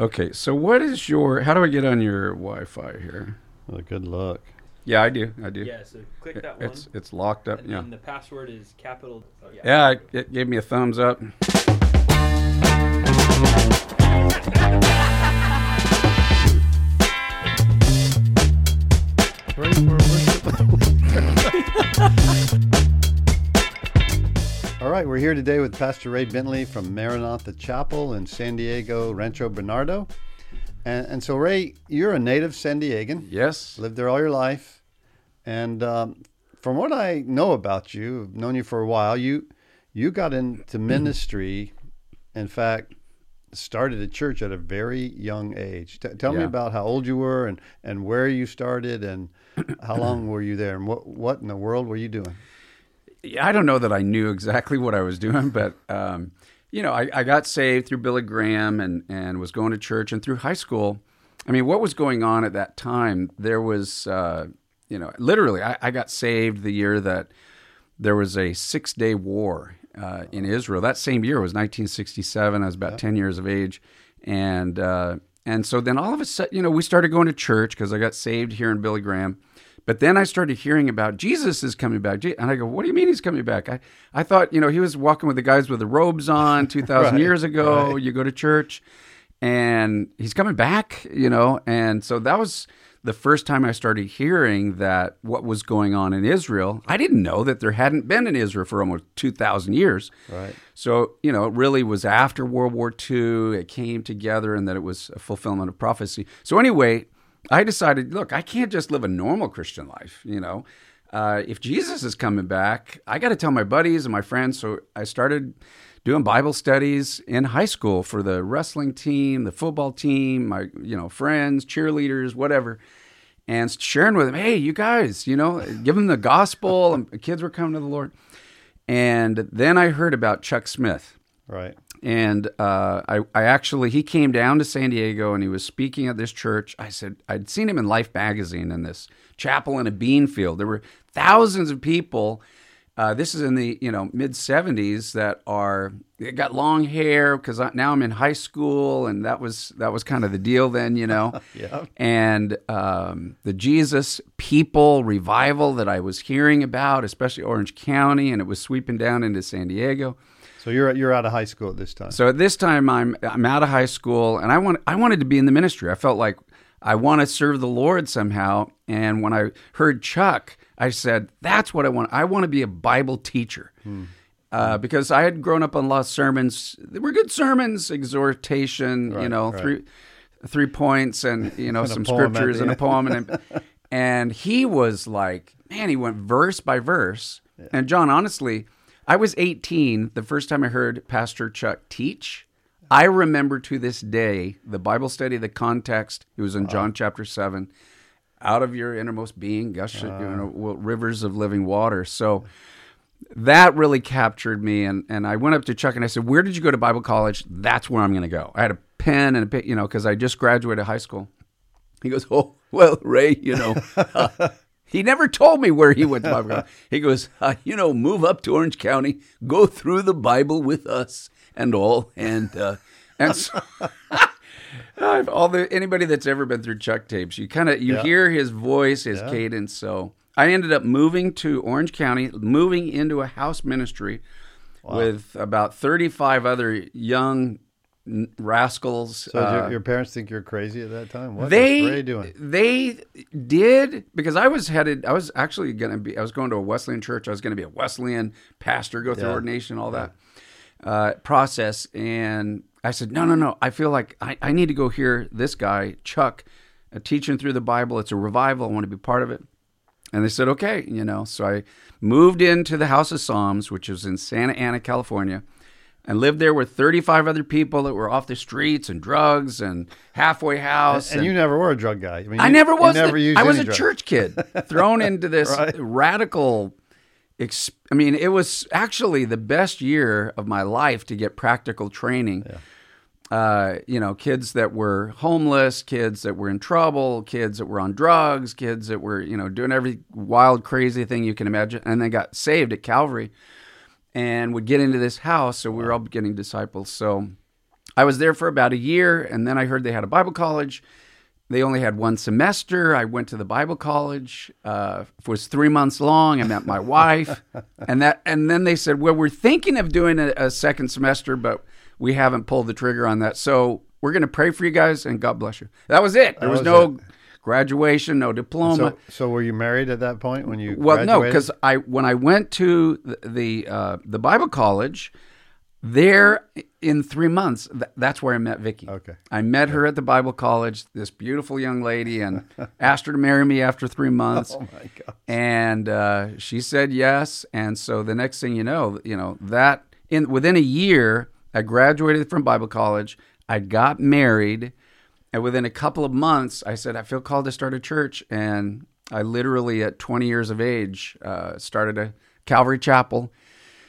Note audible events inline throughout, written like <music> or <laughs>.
Okay, so what is your? How do I get on your Wi-Fi here? Well, good luck. Yeah, I do. I do. Yeah, so click that one. It's it's locked up. and Yeah. then the password is capital. Oh, yeah. Yeah, it- it gave me a thumbs up. <laughs> right, we're here today with Pastor Ray Bentley from Maranatha Chapel in San Diego, Rancho Bernardo. And, and so, Ray, you're a native San Diegan, Yes. lived there all your life. And um, from what I know about you, I've known you for a while, you, you got into <clears throat> ministry, in fact, started a church at a very young age. T- tell me about how old you were and, and where you started and how long were you there and what, what in the world were you doing? Yeah, I don't know that I knew exactly what I was doing, but um, you know, I, I got saved through Billy Graham and and was going to church and through high school. I mean, what was going on at that time? There was, uh, you know, literally, I, I got saved the year that there was a six day war uh, in Israel. That same year was 1967. I was about 10 years of age. And, uh, and so then all of a sudden, you know, we started going to church because I got saved here in Billy Graham. But then I started hearing about Jesus is coming back. And I go, what do you mean he's coming back? I, I thought, you know, he was walking with the guys with the robes on <laughs> 2,000 Right, years ago. right. You go to church and he's coming back, you know. And so that was the first time I started hearing that what was going on in Israel. I didn't know that there hadn't been in Israel for almost 2,000 years. Right. So, you know, it really was after World War II, it came together and that it was a fulfillment of prophecy. So, anyway, I decided, look, I can't just live a normal Christian life, you know. Uh, if Jesus is coming back, I got to tell my buddies and my friends. So I started doing Bible studies in high school for the wrestling team, the football team, my you know friends, cheerleaders, whatever, and sharing with them, hey, you guys, you know, give them the gospel. and kids were coming to the Lord, and then I heard about Chuck Smith Right. And uh, I, I actually he came down to San Diego and he was speaking at this church. I said I'd seen him in Life magazine in this chapel in a bean field. There were thousands of people. Uh, this is in the you know mid '70s that are they got long hair because now I'm in high school and that was that was kind of the deal then you know. <laughs> Yeah. And um, the Jesus people revival that I was hearing about, especially Orange County, and it was sweeping down into San Diego. So you're you're out of high school at this time. So at this time, I'm I'm out of high school, and I want I wanted to be in the ministry. I felt like I want to serve the Lord somehow. And when I heard Chuck, I said, "That's what I want. I want to be a Bible teacher." Uh, because I had grown up on of sermons. They were good sermons, exhortation, you know, right. three three points and <laughs> you know And some scriptures and a poem and <laughs> and he was like, man, he went verse by verse. And John, honestly, I was 18 the first time I heard Pastor Chuck teach. I remember to this day the Bible study, the context. It was in John chapter seven. Out of your innermost being, gush you know, rivers of living water. So that really captured me. And, and I went up to Chuck and I said, Where did you go to Bible college? That's where I'm going to go. I had a pen and a pen, you know, because I just graduated high school. He goes, Oh, well, Ray, you know, <laughs> uh, he never told me where he went to Bible college. He goes, uh, You know, move up to Orange County, go through the Bible with us and all. And, uh, and so. <laughs> I've- all the anybody that's ever been through Chuck tapes, you kind of you Yeah. hear his voice, his Yeah. cadence. So I ended up moving to Orange County, moving into a house ministry with about thirty-five other young n- rascals. So uh, your, parents think you're crazy at that time? What they Ray doing? they did because I was headed. I was actually going to be. I was going to a Wesleyan church. I was going to be a Wesleyan pastor, go through Yeah. ordination, all that uh, process. And I said, no, no, no. I feel like I, I need to go hear this guy Chuck uh, teaching through the Bible. It's a revival. I want to be part of it. And they said, okay, you know. So I moved into the House of Psalms, which was in Santa Ana, California, and lived there with 35 other people that were off the streets and drugs and halfway house. And you never were a drug guy. I mean, I you- never was. never the- I was a drugs. church kid <laughs> thrown into this Right. radical. Ex- I mean, it was actually the best year of my life to get practical training. Uh, you know, kids that were homeless, kids that were in trouble, kids that were on drugs, kids that were, you know, doing every wild, crazy thing you can imagine. And they got saved at Calvary and would get into this house. So we were all getting disciples. So I was there for about a year, and then I heard they had a Bible college. They only had one semester. I went to the Bible college. Uh, it was three months long. I met my <laughs> wife, and that, and then they said, "Well, we're thinking of doing a, a second semester, but we haven't pulled the trigger on that. So we're going to pray for you guys, and God bless you." That was it. There was, was no graduation, no diploma. So, so were you married at that point when you? Well, no, because I when I went to the the, uh, the Bible college, there in three months, th- that's where I met Vicky. Okay. I met her at the Bible college, this beautiful young lady, and <laughs> asked her to marry me after three months. <laughs> Oh my God. And uh, she said yes. And so the next thing you know, you know that in within a year, I graduated from Bible college. I got married, and within a couple of months, I said I feel called to start a church. And I literally, at 20 years of age, uh, started a Calvary Chapel.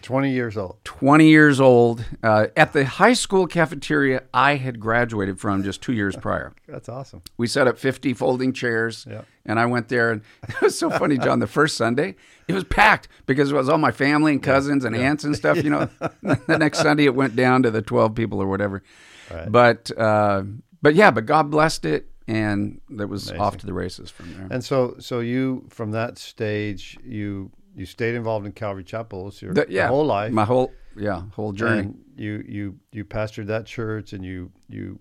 Twenty years old. 20 years old uh, at the high school cafeteria I had graduated from just two years prior. <laughs> That's awesome. We set up 50 folding chairs, Yeah. and I went there, and <laughs> it was so funny, John. The first Sunday, it was packed because it was all my family and cousins and aunts and stuff. You know, <laughs> the next Sunday it went down to the 12 people or whatever. Right. But uh, but yeah, but God blessed it, and that was off to the races from there. And so, so you from that stage, you you stayed involved in Calvary Chapels your The- yeah, whole life. my whole yeah whole journey. And you you you pastored that church, and you you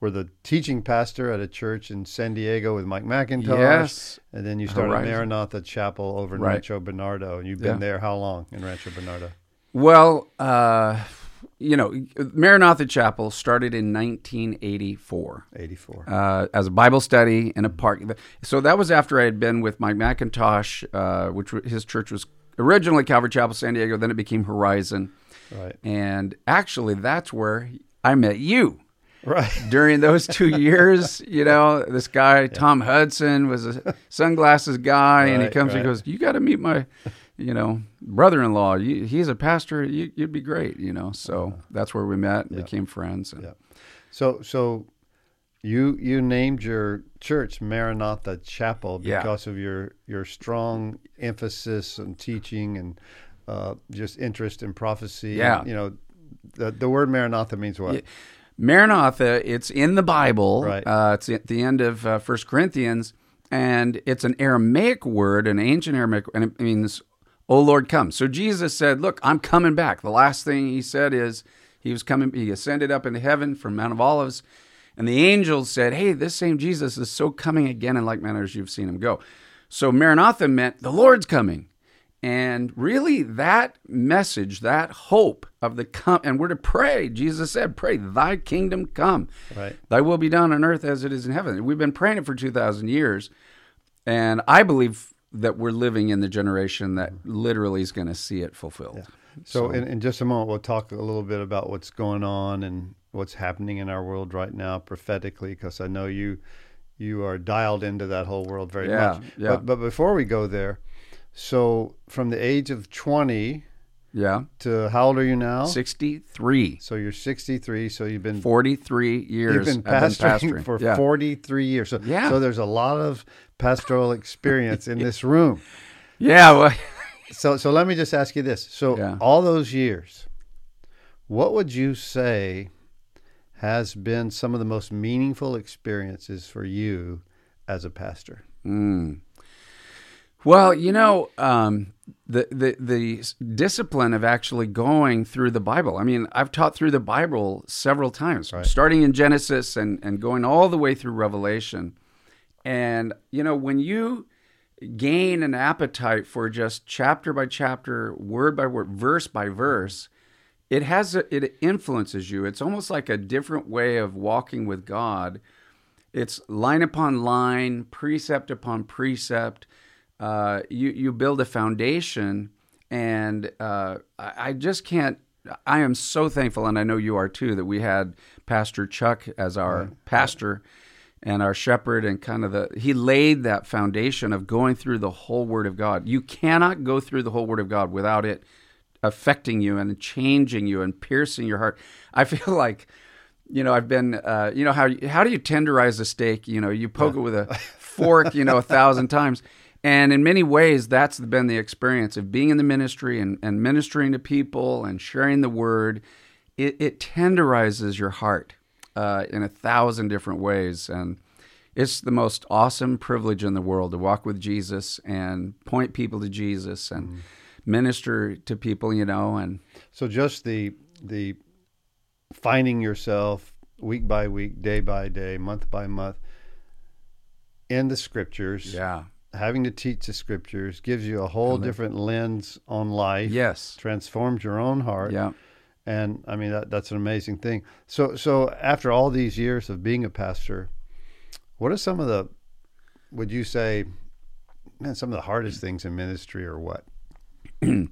were the teaching pastor at a church in San Diego with Mike MacIntosh. Yes. And then you started Horizon. Maranatha Chapel over in Right. Rancho Bernardo, and you've been Yeah. there how long in Rancho Bernardo? Well, uh, you know, Maranatha Chapel started in 1984 Eighty four. uh, as a Bible study in a park. So that was after I had been with Mike MacIntosh, uh, which his church was originally Calvary Chapel, San Diego. Then it became Horizon, right. and actually that's where I met you. Right. <laughs> During those two years, you know, this guy Tom Hudson was a sunglasses guy, and he Right, comes and goes, "You got to meet my, you know, brother-in-law. You, he's a pastor. You, you'd be great." You know, so that's where we met and became friends. And, Uh-huh. Yeah. So so you you named your church Maranatha Chapel Yeah. because of your your strong emphasis on teaching and uh, just interest in prophecy. Yeah. And, you know, the the word Maranatha means what? Maranatha, it's in the Bible. Right. Uh, it's at the end of uh, First Corinthians, and it's an Aramaic word, an ancient Aramaic, and it means, "O Lord, come." So Jesus said, "Look, I'm coming back." The last thing he said is he was coming. He ascended up into heaven from Mount of Olives, and the angels said, "Hey, this same Jesus is so coming again in like manner as you've seen him go." So Maranatha meant the Lord's coming. And really, that message, that hope of the come, and we're to pray. Jesus said, Pray, thy kingdom come. Right. Thy will be done on earth as it is in heaven. We've been praying it for 2,000 years. And I believe that we're living in the generation that mm-hmm. literally is going to see it fulfilled. So, in, in just a moment, we'll talk a little bit about what's going on and what's happening in our world right now prophetically, because I know you you are dialed into that whole world very Yeah, much. yeah. But, but before we go there, so from the age of 20 Yeah. to how old are you now? 63, So you're 63. So you've been 43 years. you've been I've pastoring, for Yeah. 43 years. So Yeah. so there's a lot of pastoral experience in <laughs> this room. Yeah. Well, <laughs> So so let me just ask you this. So Yeah. all those years, what would you say has been some of the most meaningful experiences for you as a pastor? Well, you know, um, the, the the discipline of actually going through the Bible. I mean, I've taught through the Bible several times, starting in Genesis and and going all the way through Revelation. And you know, when you gain an appetite for just chapter by chapter, word by word, verse by verse, it has a, it influences you. It's almost like a different way of walking with God. It's line upon line, precept upon precept. Uh, you you build a foundation, and uh, I, I just can't. I am so thankful, and I know you are too, that we had Pastor Chuck as our pastor and our shepherd, and kind of the he laid that foundation of going through the whole Word of God. You cannot go through the whole Word of God without it affecting you and changing you and piercing your heart. I <laughs> feel like, you know, I've been, uh, you know, how how do you tenderize a steak? You know, you poke it with a <laughs> fork, you know, a thousand times. And in many ways, that's been the experience of being in the ministry and, and ministering to people and sharing the word. it, it tenderizes your heart uh, in a thousand different ways. And it's the most awesome privilege in the world to walk with Jesus and point people to Jesus and minister to people, you know. And So just the the finding yourself week by week, day by day, month by month in the scriptures, yeah, having to teach the scriptures gives you a whole different lens on life. yes, Transforms your own heart. yeah. And I mean that that's an amazing thing. So so after all these years of being a pastor, what are some of the would you say man some of the hardest things in ministry or what? <clears throat>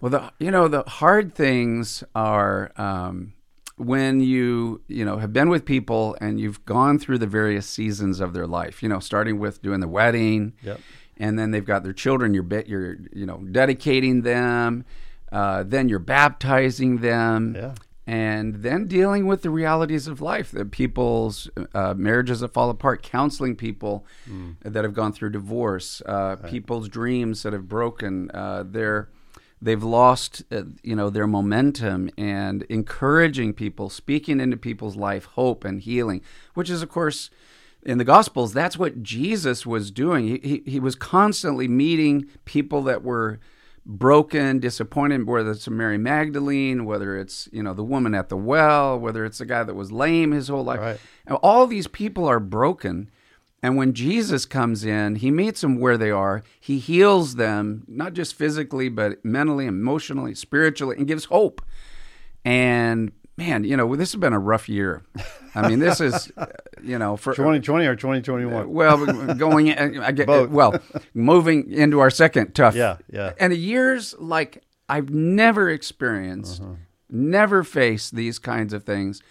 Well, the you know the hard things are um, when you you know have been with people and you've gone through the various seasons of their life. You know, starting with doing the wedding, Yep. and then they've got their children. You're bit you're you know dedicating them, uh, then you're baptizing them. Yeah. And then dealing with the realities of life, that people's uh, marriages that fall apart, counseling people that have gone through divorce, uh, people's dreams that have broken, uh, their they've lost uh, you know their momentum and encouraging people speaking into people's life hope and healing which is of course in the gospels that's what jesus was doing he, he, he was constantly meeting people that were broken disappointed whether it's mary magdalene whether it's you know the woman at the well whether it's the guy that was lame his whole life Right. and all these people are broken and when Jesus comes in, he meets them where they are. He heals them, not just physically, but mentally, emotionally, spiritually, and gives hope. And man, you know, this has been a rough year. I mean, this is, uh, <laughs> you know, for 2020 or 2021? well, going, in- I get Both. well, moving into our second tough. Yeah, yeah. And a years like I've never experienced, Uh-huh. never faced these kinds of things.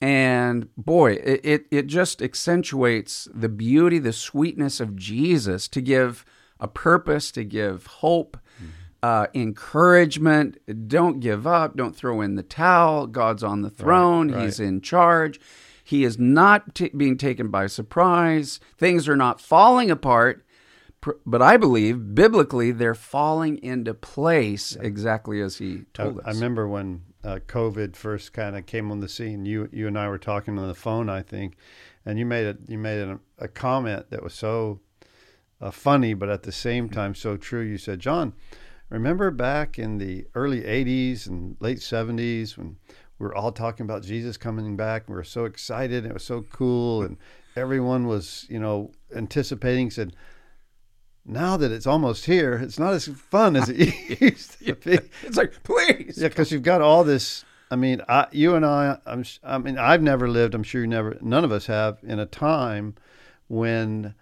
And boy, it, it, it just accentuates the beauty, the sweetness of Jesus to give a purpose, to give hope, uh, encouragement. Don't give up. Don't throw in the towel. God's on the throne. right. He's in charge. He is not t- being taken by surprise. Things are not falling apart. Pr- But I believe biblically they're falling into place exactly as he I, told us. I remember when uh, COVID first kind of came on the scene. You you and I were talking on the phone, I think, and you made a you made a, a comment that was so uh, funny, but at the same time so true. You said, "John, remember back in the early '80s and late '70s when we were all talking about Jesus coming back, and we were so excited, and it was so cool, and everyone was you know anticipating." Said. Now that it's almost here, it's not as fun as it <laughs> used to be. it's like, please. Yeah, because you've got all this. I mean, I, you and I. I'm. I mean, I've never lived. I'm sure you never. None of us have in a time when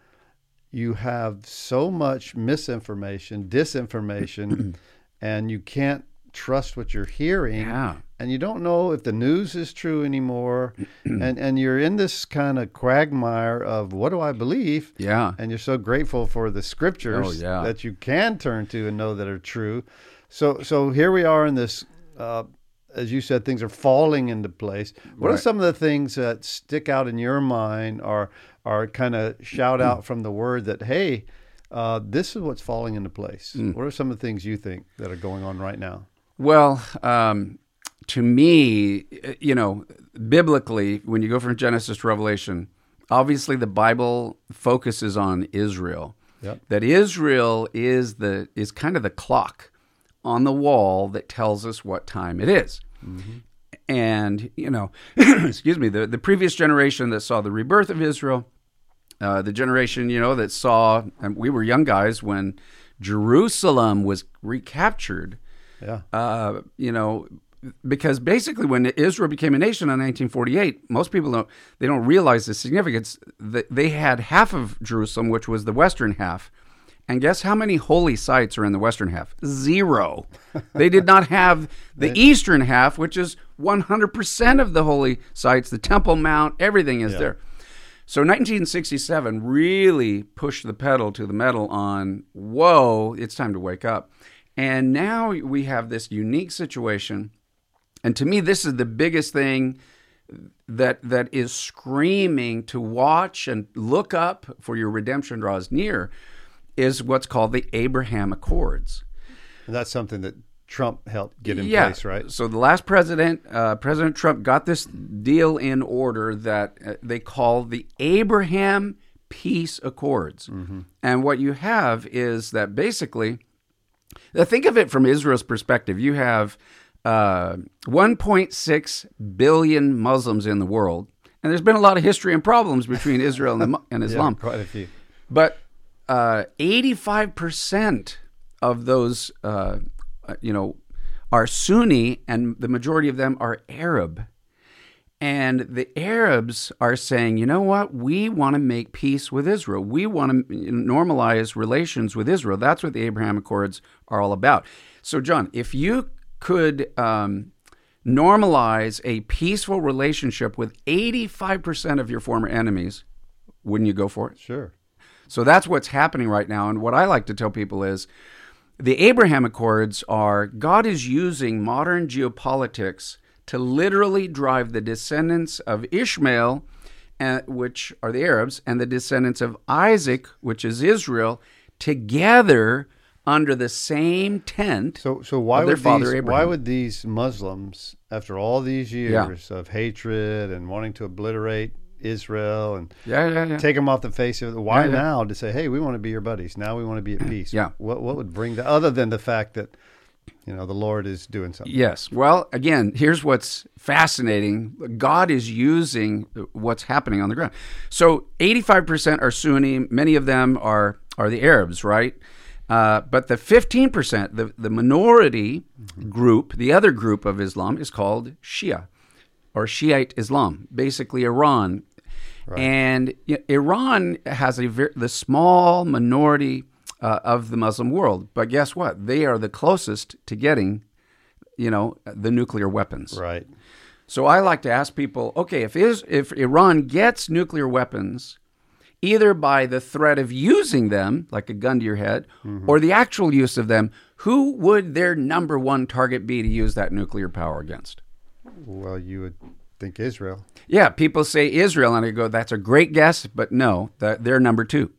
you have so much misinformation, disinformation, <clears throat> and you can't trust what you're hearing, Yeah. and you don't know if the news is true anymore, <clears throat> and and you're in this kind of quagmire of what do I believe? Yeah. and you're so grateful for the scriptures Oh, yeah. that you can turn to and know that are true. So, so here we are in this. Uh, as you said, things are falling into place. What are some of the things that stick out in your mind, or or kind of shout out from the word that hey, uh, this is what's falling into place? Mm. What are some of the things you think that are going on right now? Well, um, to me, you know, biblically, when you go from Genesis to Revelation, obviously the Bible focuses on Israel. Yep. That Israel is the is kind of the clock on the wall that tells us what time it is. And you know, <clears throat> excuse me, the the previous generation that saw the rebirth of Israel, uh, the generation you know that saw, and we were young guys when Jerusalem was recaptured Yeah, uh, you know, because basically when Israel became a nation in 1948, most people don't they don't realize the significance. that They had half of Jerusalem, which was the western half, and guess how many holy sites are in the western half? Zero. they did not have the eastern half, which is 100% of the holy sites, the Temple Mount, everything is there. So 1967 really pushed the pedal to the metal on, whoa, it's time to wake up. And now we have this unique situation. And to me, this is the biggest thing that that is screaming to watch and look up for your redemption draws near is what's called the Abraham Accords. and that's something that Trump helped get in yeah. place, right? So the last president, uh, President Trump, got this deal in order that uh, they call the Abraham Peace Accords. Mm-hmm. And what you have is that basically, think of it from Israel's perspective. You have uh, 1.6 billion Muslims in the world, and there's been a lot of history and problems between Israel and, the, and <laughs> Yeah, Islam. quite a few. But uh, 85% of those, uh, you know, are Sunni, and the majority of them are Arab. And the Arabs are saying, you know what? We want to make peace with Israel. We want to normalize relations with Israel. That's what the Abraham Accords are all about. So, John, if you could um, normalize a peaceful relationship with 85% of your former enemies, wouldn't you go for it? Sure. So that's what's happening right now. And what I like to tell people is the Abraham Accords are God is using modern geopolitics to literally drive the descendants of Ishmael, uh, which are the Arabs, and the descendants of Isaac, which is Israel, together under the same tent. So, so why would these, why would these Muslims, after all these years of hatred and wanting to obliterate Israel and yeah, yeah, yeah. take them off the face of the, why Yeah, yeah. now to say, hey, we want to be your buddies. Now we want to be at peace. Yeah. What what would bring that other than the fact that you know the Lord is doing something? Yes. Well, again, here's what's fascinating. God is using what's happening on the ground. So 85% are Sunni. Many of them are, are the Arabs, right? Uh, but the 15%, the, the minority group, the other group of Islam is called Shia or Shiite Islam, basically Iran. And you know, Iran has a the small minority uh, of the Muslim world, but guess what? They are the closest to getting, you know, the nuclear weapons. Right. So I like to ask people, okay, if is if Iran gets nuclear weapons, either by the threat of using them, like a gun to your head, or the actual use of them, who would their number one target be to use that nuclear power against? Well, you would think Israel. Yeah, people say Israel, and I go, that's a great guess, but no, they're number two.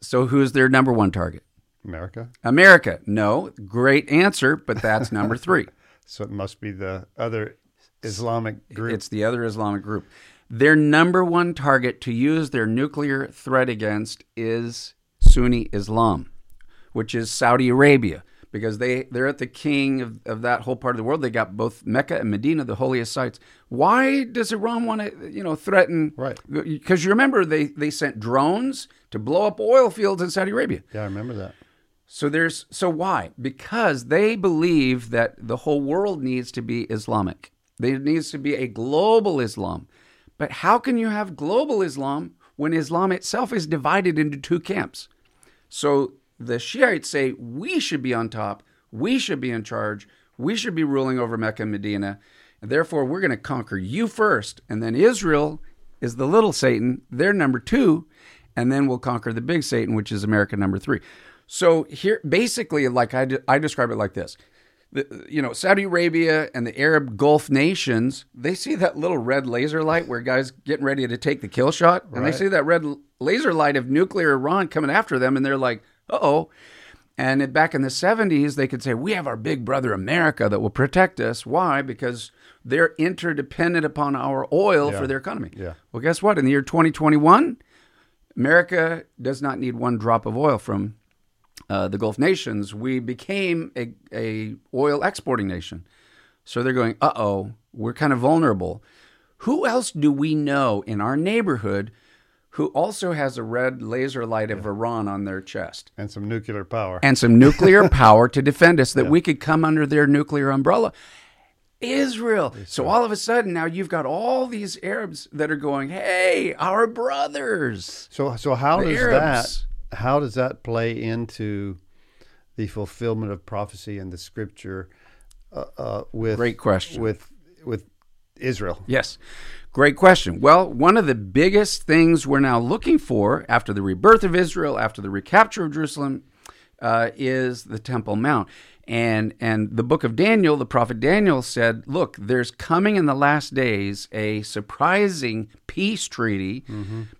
So who's their number one target? America. America. No, great answer, but that's number <laughs> three. So it must be the other Islamic group. It's the other Islamic group. Their number one target to use their nuclear threat against is Sunni Islam, which is Saudi Arabia, because they, they're at the king of, of that whole part of the world. They got both Mecca and Medina, the holiest sites. Why does Iran want to, you know, threaten? Right. Because you remember they, they sent drones to blow up oil fields in Saudi Arabia. yeah, I remember that. So there's so why? Because they believe that the whole world needs to be Islamic. There needs to be a global Islam. But how can you have global Islam when Islam itself is divided into two camps? So the Shiites say we should be on top, we should be in charge, we should be ruling over Mecca and Medina. And therefore, we're going to conquer you first. And then Israel is the little Satan, they're number two. And then we'll conquer the big Satan, which is America number three. So here, basically, like I, de- I describe it like this. The, you know, Saudi Arabia and the Arab Gulf nations, they see that little red laser light where guys getting ready to take the kill shot, and they see that red laser light of nuclear Iran coming after them, and they're like, "Uh oh." And back in the 70s, they could say, We have our big brother America that will protect us. Why? Because they're interdependent upon our oil Yeah. for their economy. Yeah. Well, guess what? In the year 2021, America does not need one drop of oil from uh, the Gulf nations. We became a, a oil exporting nation. So they're going, uh oh, we're kind of vulnerable. Who else do we know in our neighborhood who also has a red laser light of Iran on their chest? And some nuclear power. and some nuclear <laughs> power to defend us that we could come under their nuclear umbrella. Israel. So all of a sudden now you've got all these Arabs that are going, "Hey, our brothers." So, so how does Arabs. that how does that play into the fulfillment of prophecy and the scripture uh, uh, with Great question. with with Israel? Yes. Great question. Well, one of the biggest things we're now looking for after the rebirth of Israel, after the recapture of Jerusalem, uh, is the Temple Mount. And and the book of Daniel, the prophet Daniel said, "Look, there's coming in the last days a surprising peace treaty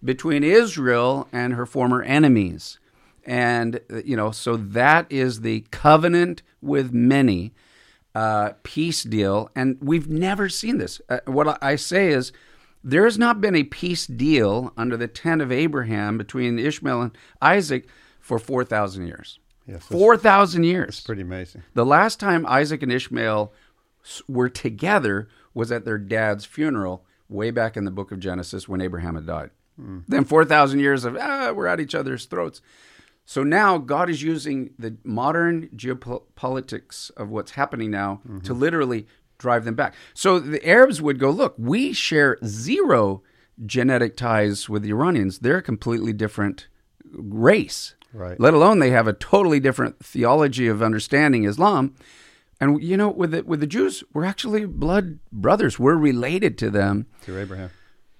between Israel and her former enemies." And, uh, you know, so that is the covenant with many uh, peace deal. And we've never seen this. Uh, what I say is, there has not been a peace deal under the tent of Abraham between Ishmael and Isaac for 4,000 years. Yes, 4,000 years. It's pretty amazing. The last time Isaac and Ishmael were together was at their dad's funeral way back in the book of Genesis when Abraham had died. Then 4,000 years of, ah, we're at each other's throats. So now God is using the modern geopolitics of what's happening now mm-hmm. to literally drive them back. So the Arabs would go, look, we share zero genetic ties with the Iranians. They're a completely different race. Right. Let alone they have a totally different theology of understanding Islam. And you know, with the, with the Jews, we're actually blood brothers. We're related to them. To Abraham.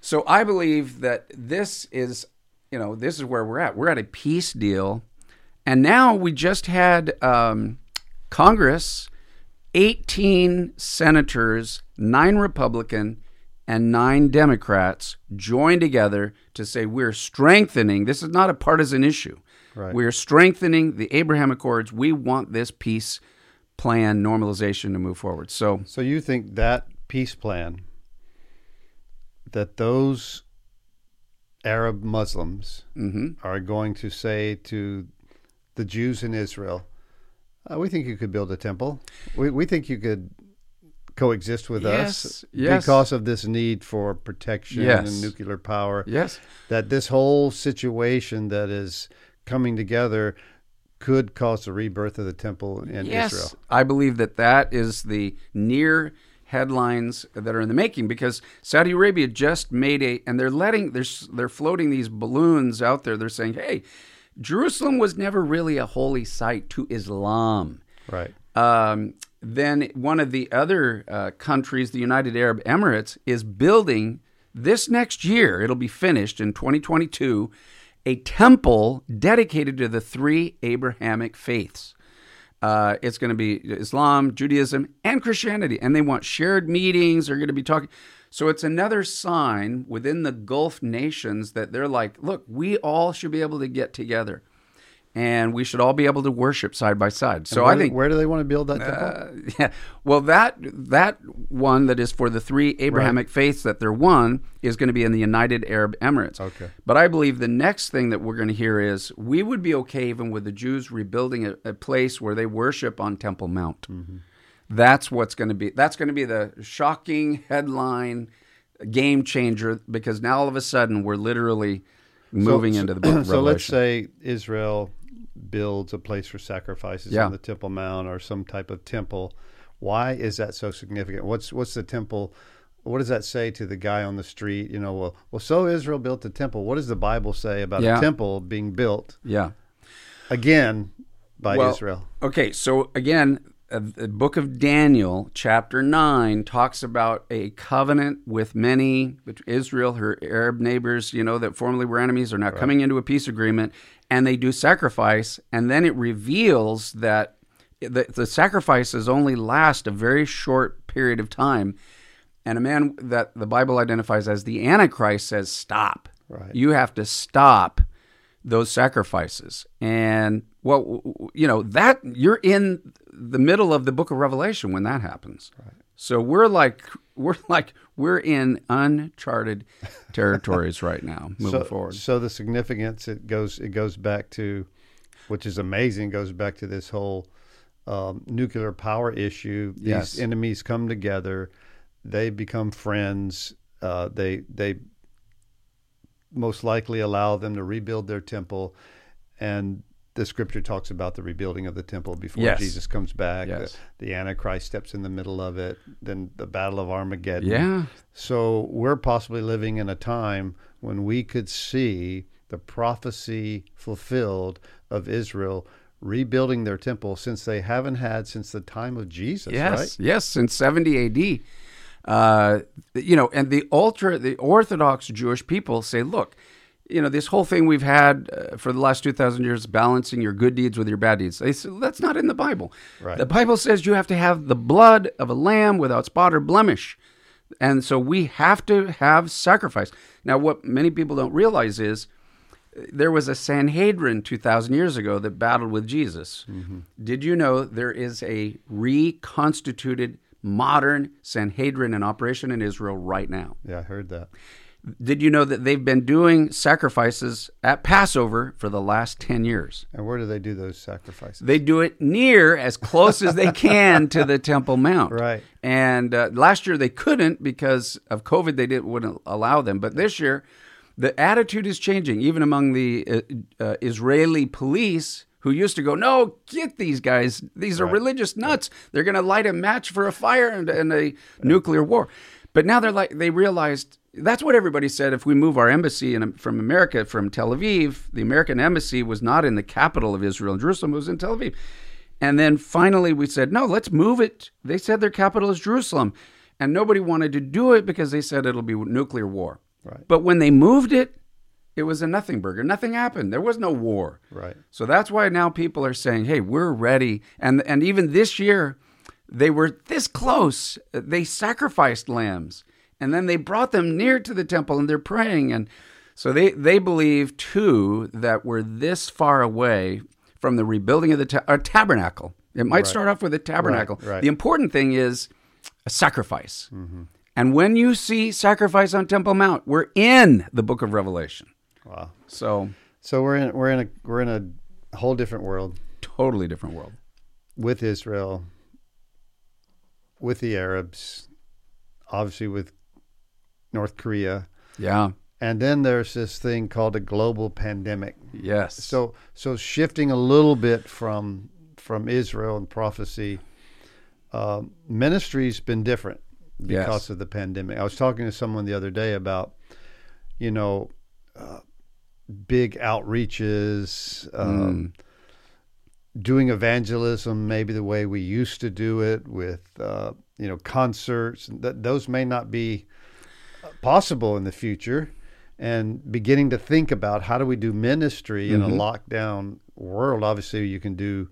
So I believe that this is, you know, this is where we're at. We're at a peace deal, and now we just had um, Congress, eighteen senators, nine Republican, and nine Democrats join together to say we're strengthening. This is not a partisan issue. Right. We're strengthening the Abraham Accords. We want this peace plan normalization to move forward. So So you think that peace plan that those Arab Muslims mhm. are going to say to the Jews in Israel, uh, we think you could build a temple. We, we think you could coexist with Yes, us yes. because of this need for protection Yes. and nuclear power. yes, That this whole situation that is coming together could cause the rebirth of the temple in yes, Israel. I believe that that is the near headlines that are in the making because Saudi Arabia just made a, and they're letting, they're, they're floating these balloons out there. They're saying, hey, Jerusalem was never really a holy site to Islam. Right. Um, then one of the other uh, countries, the United Arab Emirates, is building this next year. It'll be finished in 2022. A temple dedicated to the three Abrahamic faiths. Uh, it's going to be Islam, Judaism, and Christianity, and they want shared meetings. They're going to be talking. So it's another sign within the Gulf nations that they're like, look, we all should be able to get together, and we should all be able to worship side by side. So where I think where do they want to build that temple? uh, <laughs> yeah. Well, that that one that is for the three Abrahamic faiths that they're one is going to be in the United Arab Emirates. Okay. But I believe the next thing that we're going to hear is we would be okay even with the Jews rebuilding a, a place where they worship on Temple Mount. That's what's going to be. That's going to be the shocking headline, game changer because now all of a sudden we're literally moving So- into the <clears throat> book of so let's say Israel builds a place for sacrifices Yeah. on the Temple Mount or some type of temple. Why is that so significant? What's what's the temple? What does that say to the guy on the street? You know, well, well, so Israel built the temple. What does the Bible say about Yeah. a temple being built yeah. again by Well, Israel? Okay, so again, uh, the book of Daniel, chapter 9, talks about a covenant with many, with Israel, her Arab neighbors, you know, that formerly were enemies, are now coming into a peace agreement, and they do sacrifice. And then it reveals that the, the sacrifices only last a very short period of time. And a man that the Bible identifies as the Antichrist says, Stop. Right. You have to stop those sacrifices. And well, you know that you're in the middle of the book of Revelation when that happens. Right. So we're like we're <laughs> like we're in uncharted <laughs> territories right now, moving so, forward. So the significance it goes it goes back to, which is amazing, goes back to this whole um, nuclear power issue. These Yes. enemies come together, they become friends. Uh, they they most likely allow them to rebuild their temple, and the scripture talks about the rebuilding of the temple before Yes. Jesus comes back. Yes. The, the Antichrist steps in the middle of it. Then the Battle of Armageddon. Yeah, So we're possibly living in a time when we could see the prophecy fulfilled of Israel rebuilding their temple since they haven't had since the time of Jesus, yes, right? yes. Since 70 A.D., uh, you know, and the ultra, the Orthodox Jewish people say, look, you know, this whole thing we've had uh, for the last 2,000 years, balancing your good deeds with your bad deeds. They say, that's not in the Bible. Right. The Bible says you have to have the blood of a lamb without spot or blemish. And so we have to have sacrifice. Now, what many people don't realize is there was a Sanhedrin 2,000 years ago that battled with Jesus. Did you know there is a reconstituted modern Sanhedrin in operation in Israel right now? Yeah, I heard that. Did you know that they've been doing sacrifices at Passover for the last 10 years? And where do they do those sacrifices? They do it near as close as they can to the Temple Mount. <laughs> Right. And uh, last year they couldn't because of COVID. They didn't wouldn't allow them. But this year, the attitude is changing, even among the uh, uh, Israeli police. Who used to go, no, get these guys. These are Right. religious nuts. They're going to light a match for a fire and, and a nuclear war. But now they're like, they realized that's what everybody said. If we move our embassy in, from America, from Tel Aviv, the American embassy was not in the capital of Israel, Jerusalem, it was in Tel Aviv. And then finally we said, no, let's move it. They said their capital is Jerusalem. And nobody wanted to do it because they said it'll be nuclear war. Right. But when they moved it, it was a nothing burger. Nothing happened. There was no war. Right. So that's why now people are saying, "Hey, we're ready." And and even this year, they were this close. They sacrificed lambs, and then they brought them near to the temple, and they're praying. And so they they believe too that we're this far away from the rebuilding of the ta- uh, tabernacle. It might start off with a tabernacle. right. Mm-hmm. The important thing is a sacrifice. And when you see sacrifice on Temple Mount, we're in the book of Revelation. Wow. So So we're in we're in a we're in a whole different world totally different world. with Israel, with the Arabs, obviously with North Korea, Yeah. and then there's this thing called a global pandemic. Yes. So so shifting a little bit from from Israel and prophecy, um, ministry's been different because Yes. of the pandemic. I was talking to someone the other day about, you know, uh, big outreaches, um, doing evangelism maybe the way we used to do it with, uh, you know, concerts. That those may not be possible in the future and beginning to think about how do we do ministry in a lockdown world. Obviously you can do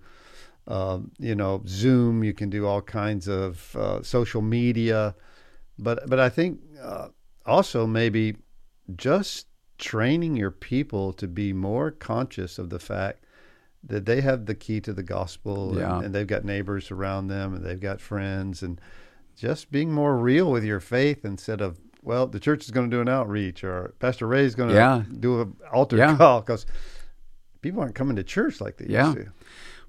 um, you know zoom you can do all kinds of uh, social media. But but i think uh, also maybe just training your people to be more conscious of the fact that they have the key to the gospel Yeah. and, and they've got neighbors around them and they've got friends and just being more real with your faith instead of well the church is going to do an outreach or pastor ray is going to Yeah. do an altar Yeah. call because people aren't coming to church like they Yeah. used to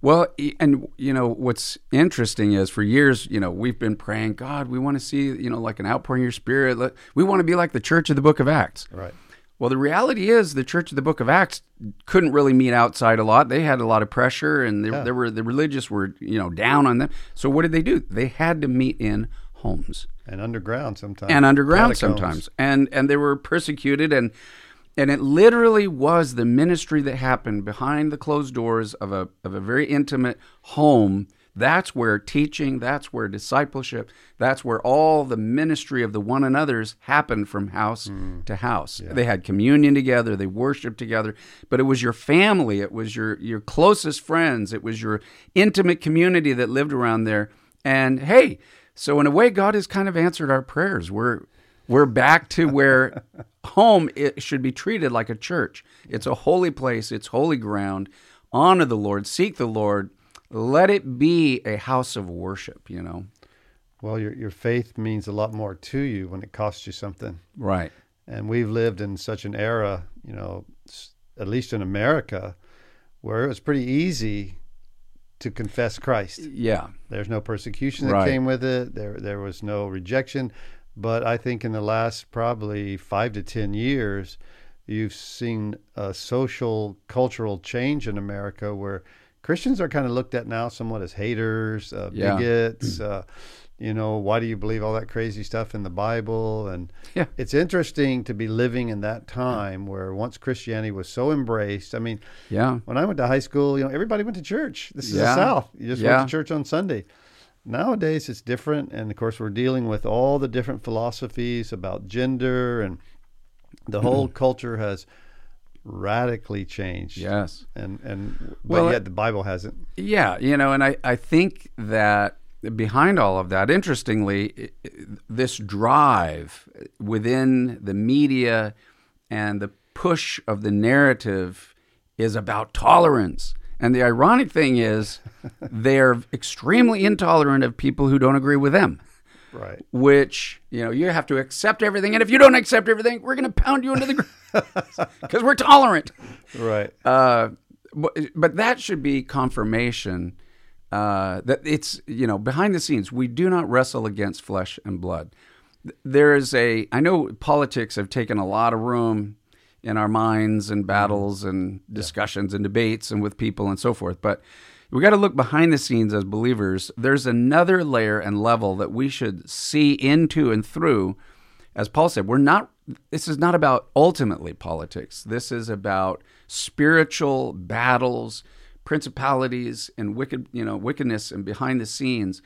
Well, and you know what's interesting is for years, you know, we've been praying, God, we want to see, you know, like an outpouring of your spirit. We want to be like the church of the book of Acts. right Well, the reality is the church of the book of Acts couldn't really meet outside a lot. They had a lot of pressure and there, Yeah. there were the religious were, you know, down on them. So what did they do? They had to meet in homes. And underground sometimes. And underground Catacombs. sometimes. And and they were persecuted and and it literally was the ministry that happened behind the closed doors of a of a very intimate home. That's where teaching that's where discipleship that's where all the ministry of the one another's happened from house hmm. to house. They had communion together they worshiped together but it was your family it was your your closest friends it was your intimate community that lived around there. And hey so in a way, God has kind of answered our prayers. We're we're back to where <laughs> home it should be treated like a church. It's a holy place. It's holy ground. Honor the Lord. Seek the Lord. Let it be a house of worship. You know. well your, your faith means a lot more to you when it costs you something Right. and we've lived in such an era you know at least in america where it was pretty easy to confess christ Yeah. There's no persecution that Right. came with it. There there was no rejection. But I think in the last probably five to ten years, you've seen a social cultural change in America where Christians are kind of looked at now somewhat as haters, uh, Yeah. bigots. Uh, you know, why do you believe all that crazy stuff in the Bible? And Yeah. it's interesting to be living in that time where once Christianity was so embraced. I mean, Yeah. when I went to high school, you know, everybody went to church. This is Yeah. the South. You just Yeah. went to church on Sunday. Nowadays, it's different, and of course, we're dealing with all the different philosophies about gender, and the <clears throat> whole culture has radically changed. Yes. and and but Well, yet the Bible hasn't. Yeah, you know, and I, I think that behind all of that, interestingly, this drive within the media and the push of the narrative is about tolerance. And the ironic thing is, <laughs> they're extremely intolerant of people who don't agree with them. Right. Which you know you have to accept everything, and if you don't accept everything, we're going to pound you into the ground <laughs> because we're tolerant. Right. Uh, but, but that should be confirmation uh, that it's you know behind the scenes we do not wrestle against flesh and blood. There is a I know politics have taken a lot of room in our minds and battles and discussions and debates and with people and so forth, but we got to look behind the scenes as believers. There's another layer and level that we should see into and through. As Paul said, we're not. This is not about ultimately politics. This is about spiritual battles, principalities, and wicked, you know, wickedness and behind the scenes.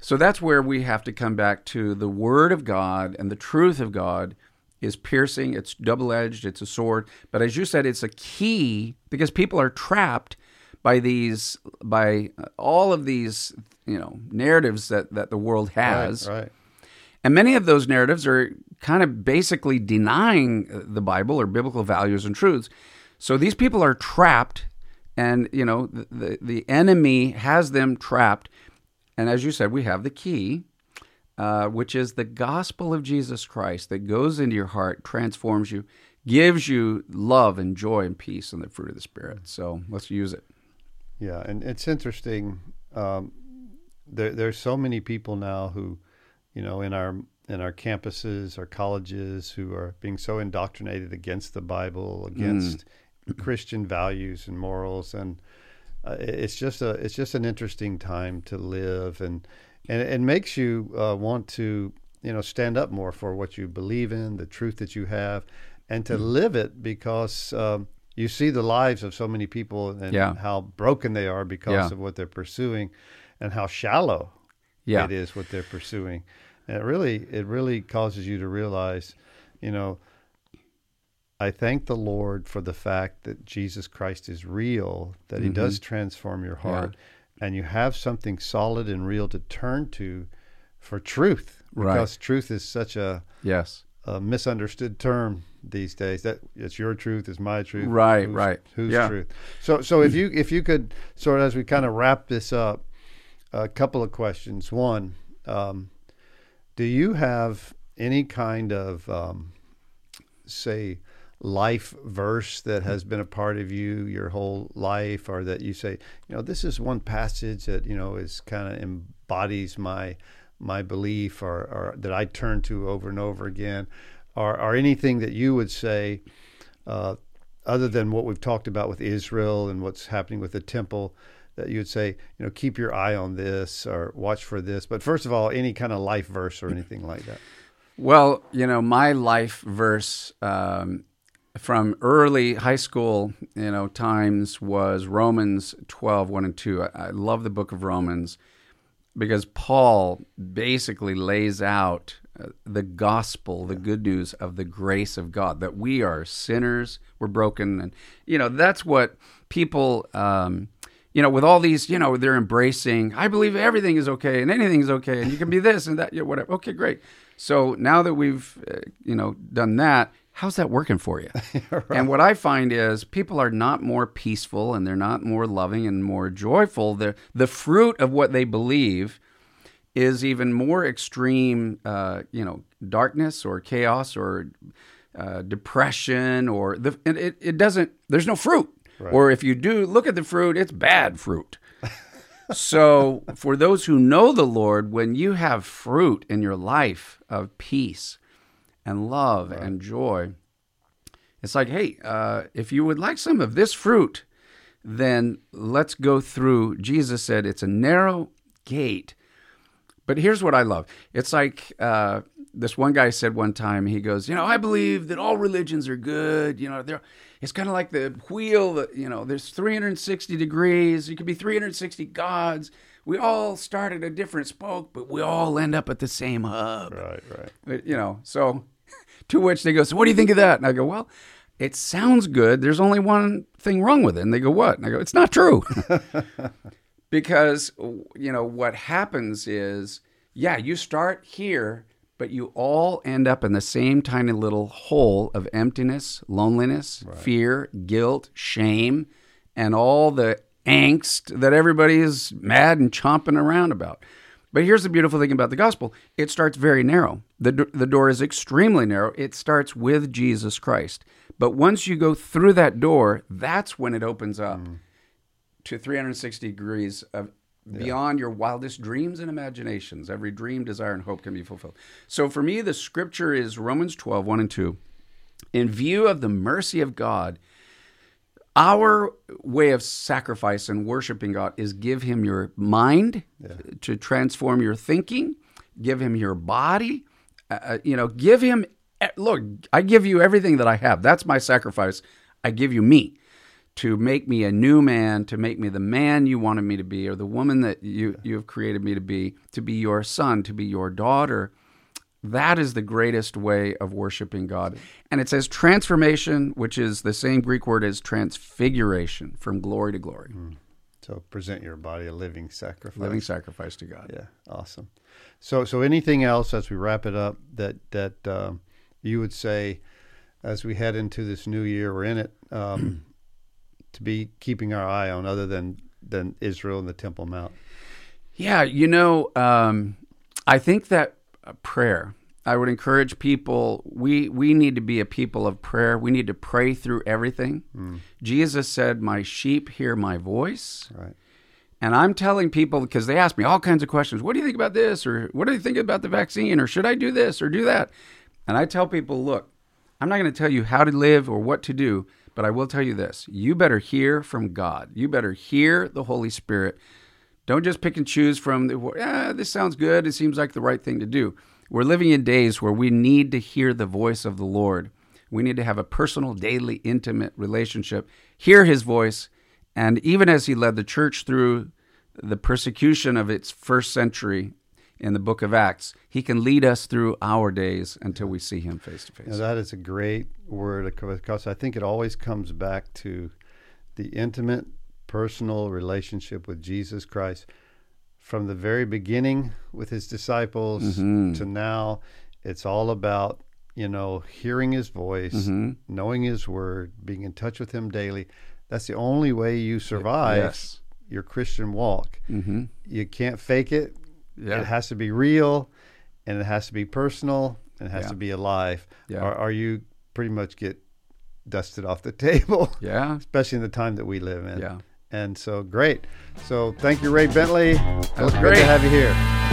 So that's where we have to come back to the Word of God and the truth of God is piercing. It's double edged. It's a sword. But as you said, it's a key because people are trapped by these by all of these you know narratives that that the world has Right. right. and many of those narratives are kind of basically denying the bible or biblical values and truths so these people are trapped and you know the, the, the enemy has them trapped. And as you said we have the key uh, which is the gospel of jesus christ that goes into your heart transforms you gives you love and joy and peace and the fruit of the spirit. So let's use it. Yeah, and it's interesting. Um, there, there's so many people now who, you know, in our in our campuses, our colleges, who are being so indoctrinated against the Bible, against Christian values and morals, and uh, it's just a it's just an interesting time to live, and and it makes you uh, want to you know stand up more for what you believe in, the truth that you have, and to live it because. Um, you see the lives of so many people and Yeah. how broken they are because Yeah. of what they're pursuing and how shallow Yeah. it is what they're pursuing. And it really it really causes you to realize, you know, I thank the Lord for the fact that Jesus Christ is real, that he does transform your heart and you have something solid and real to turn to for truth Right. because truth is such a yes a misunderstood term these days. That it's your truth, it's my truth. Right, whose- right. Whose Yeah. truth? So, so if you if you could sort of as we kind of wrap this up, a couple of questions. One, um, do you have any kind of um, say life verse that has been a part of you your whole life, or that you say, you know, this is one passage that you know is kind of embodies my my belief, or, or that I turn to over and over again, or, or anything that you would say, uh, other than what we've talked about with Israel and what's happening with the temple, that you would say, you know, keep your eye on this or watch for this. But first of all, any kind of life verse or anything like that. Well, you know, my life verse um, from early high school, you know, times was Romans 12, 1 and 2. I, I love the book of Romans because Paul basically lays out uh, the gospel, the good news of the grace of God, that we are sinners, we're broken. And, you know, that's what people, um, you know, with all these, you know, they're embracing, I believe everything is okay and anything is okay and you can be this and that, you know, whatever. Okay, great. So now that we've, uh, you know, done that, how's that working for you? <laughs> And what I find is people are not more peaceful and they're not more loving and more joyful. The the fruit of what they believe is even more extreme, uh, you know, darkness or chaos or uh, depression or the and it, it doesn't. There's no fruit. Or if you do look at the fruit, it's bad fruit. <laughs> so for those who know the Lord, when you have fruit in your life of peace and love and joy, it's like, hey, uh, if you would like some of this fruit, then let's go through. Jesus said it's a narrow gate. But here's what I love. It's like uh, this one guy said one time. He goes, you know, I believe that all religions are good. You know, they're. It's kind of like the wheel that you know. There's 360 degrees. You could be 360 gods. We all start at a different spoke, but we all end up at the same hub. Right, right. But, you know, so <laughs> to which they go, so what do you think of that? And I go, well, it sounds good. There's only one thing wrong with it. And they go, what? And I go, it's not true. <laughs> because, you know, what happens is, yeah, you start here, but you all end up in the same tiny little hole of emptiness, loneliness, fear, guilt, shame, and all the angst that everybody is mad and chomping around about. But here's the beautiful thing about the gospel it starts very narrow. The, do- the door is extremely narrow. It starts with Jesus Christ. But once you go through that door, that's when it opens up mm. to 360 degrees of beyond your wildest dreams and imaginations. Every dream, desire, and hope can be fulfilled. So for me, the scripture is Romans 12, 1 and 2. In view of the mercy of God, our way of sacrifice and worshiping God is give him your mind to transform your thinking, give him your body, uh, you know, give him look, I give you everything that I have. That's my sacrifice. I give you me to make me a new man, to make me the man you wanted me to be, or the woman that you, you have created me to be, to be your son, to be your daughter. That is the greatest way of worshiping God. And it says transformation, which is the same Greek word as transfiguration, from glory to glory. So present your body a living sacrifice. Living sacrifice to God. Yeah, awesome. So, so anything else as we wrap it up that that um, you would say as we head into this new year, we're in it, um, <clears throat> to be keeping our eye on other than than Israel and the Temple Mount. Yeah, you know, um, I think that prayer. I would encourage people. We we need to be a people of prayer. We need to pray through everything. Hmm. Jesus said, "My sheep hear my voice." Right. And I'm telling people because they ask me all kinds of questions. What do you think about this? Or what do you think about the vaccine? Or should I do this or do that? And I tell people, look, I'm not going to tell you how to live or what to do, but I will tell you this. You better hear from God. You better hear the Holy Spirit. Don't just pick and choose from the, this sounds good. It seems like the right thing to do. We're living in days where we need to hear the voice of the Lord. We need to have a personal, daily, intimate relationship, hear his voice, and even as he led the church through the persecution of its first century in the book of Acts, he can lead us through our days until we see him face to face. that is a great word because I think it always comes back to the intimate, personal relationship with Jesus Christ. From the very beginning with his disciples to now, it's all about, you know, hearing his voice, knowing his word, being in touch with him daily. That's the only way you survive Yes. your Christian walk. Mm-hmm. You can't fake it. Yeah. It has to be real and it has to be personal and it has Yeah. to be alive. Yeah. Or, or you pretty much get dusted off the <laughs> table, Yeah. especially in the time that we live in. Yeah. And so great. So thank you, Ray Bentley. It was great. to have you here.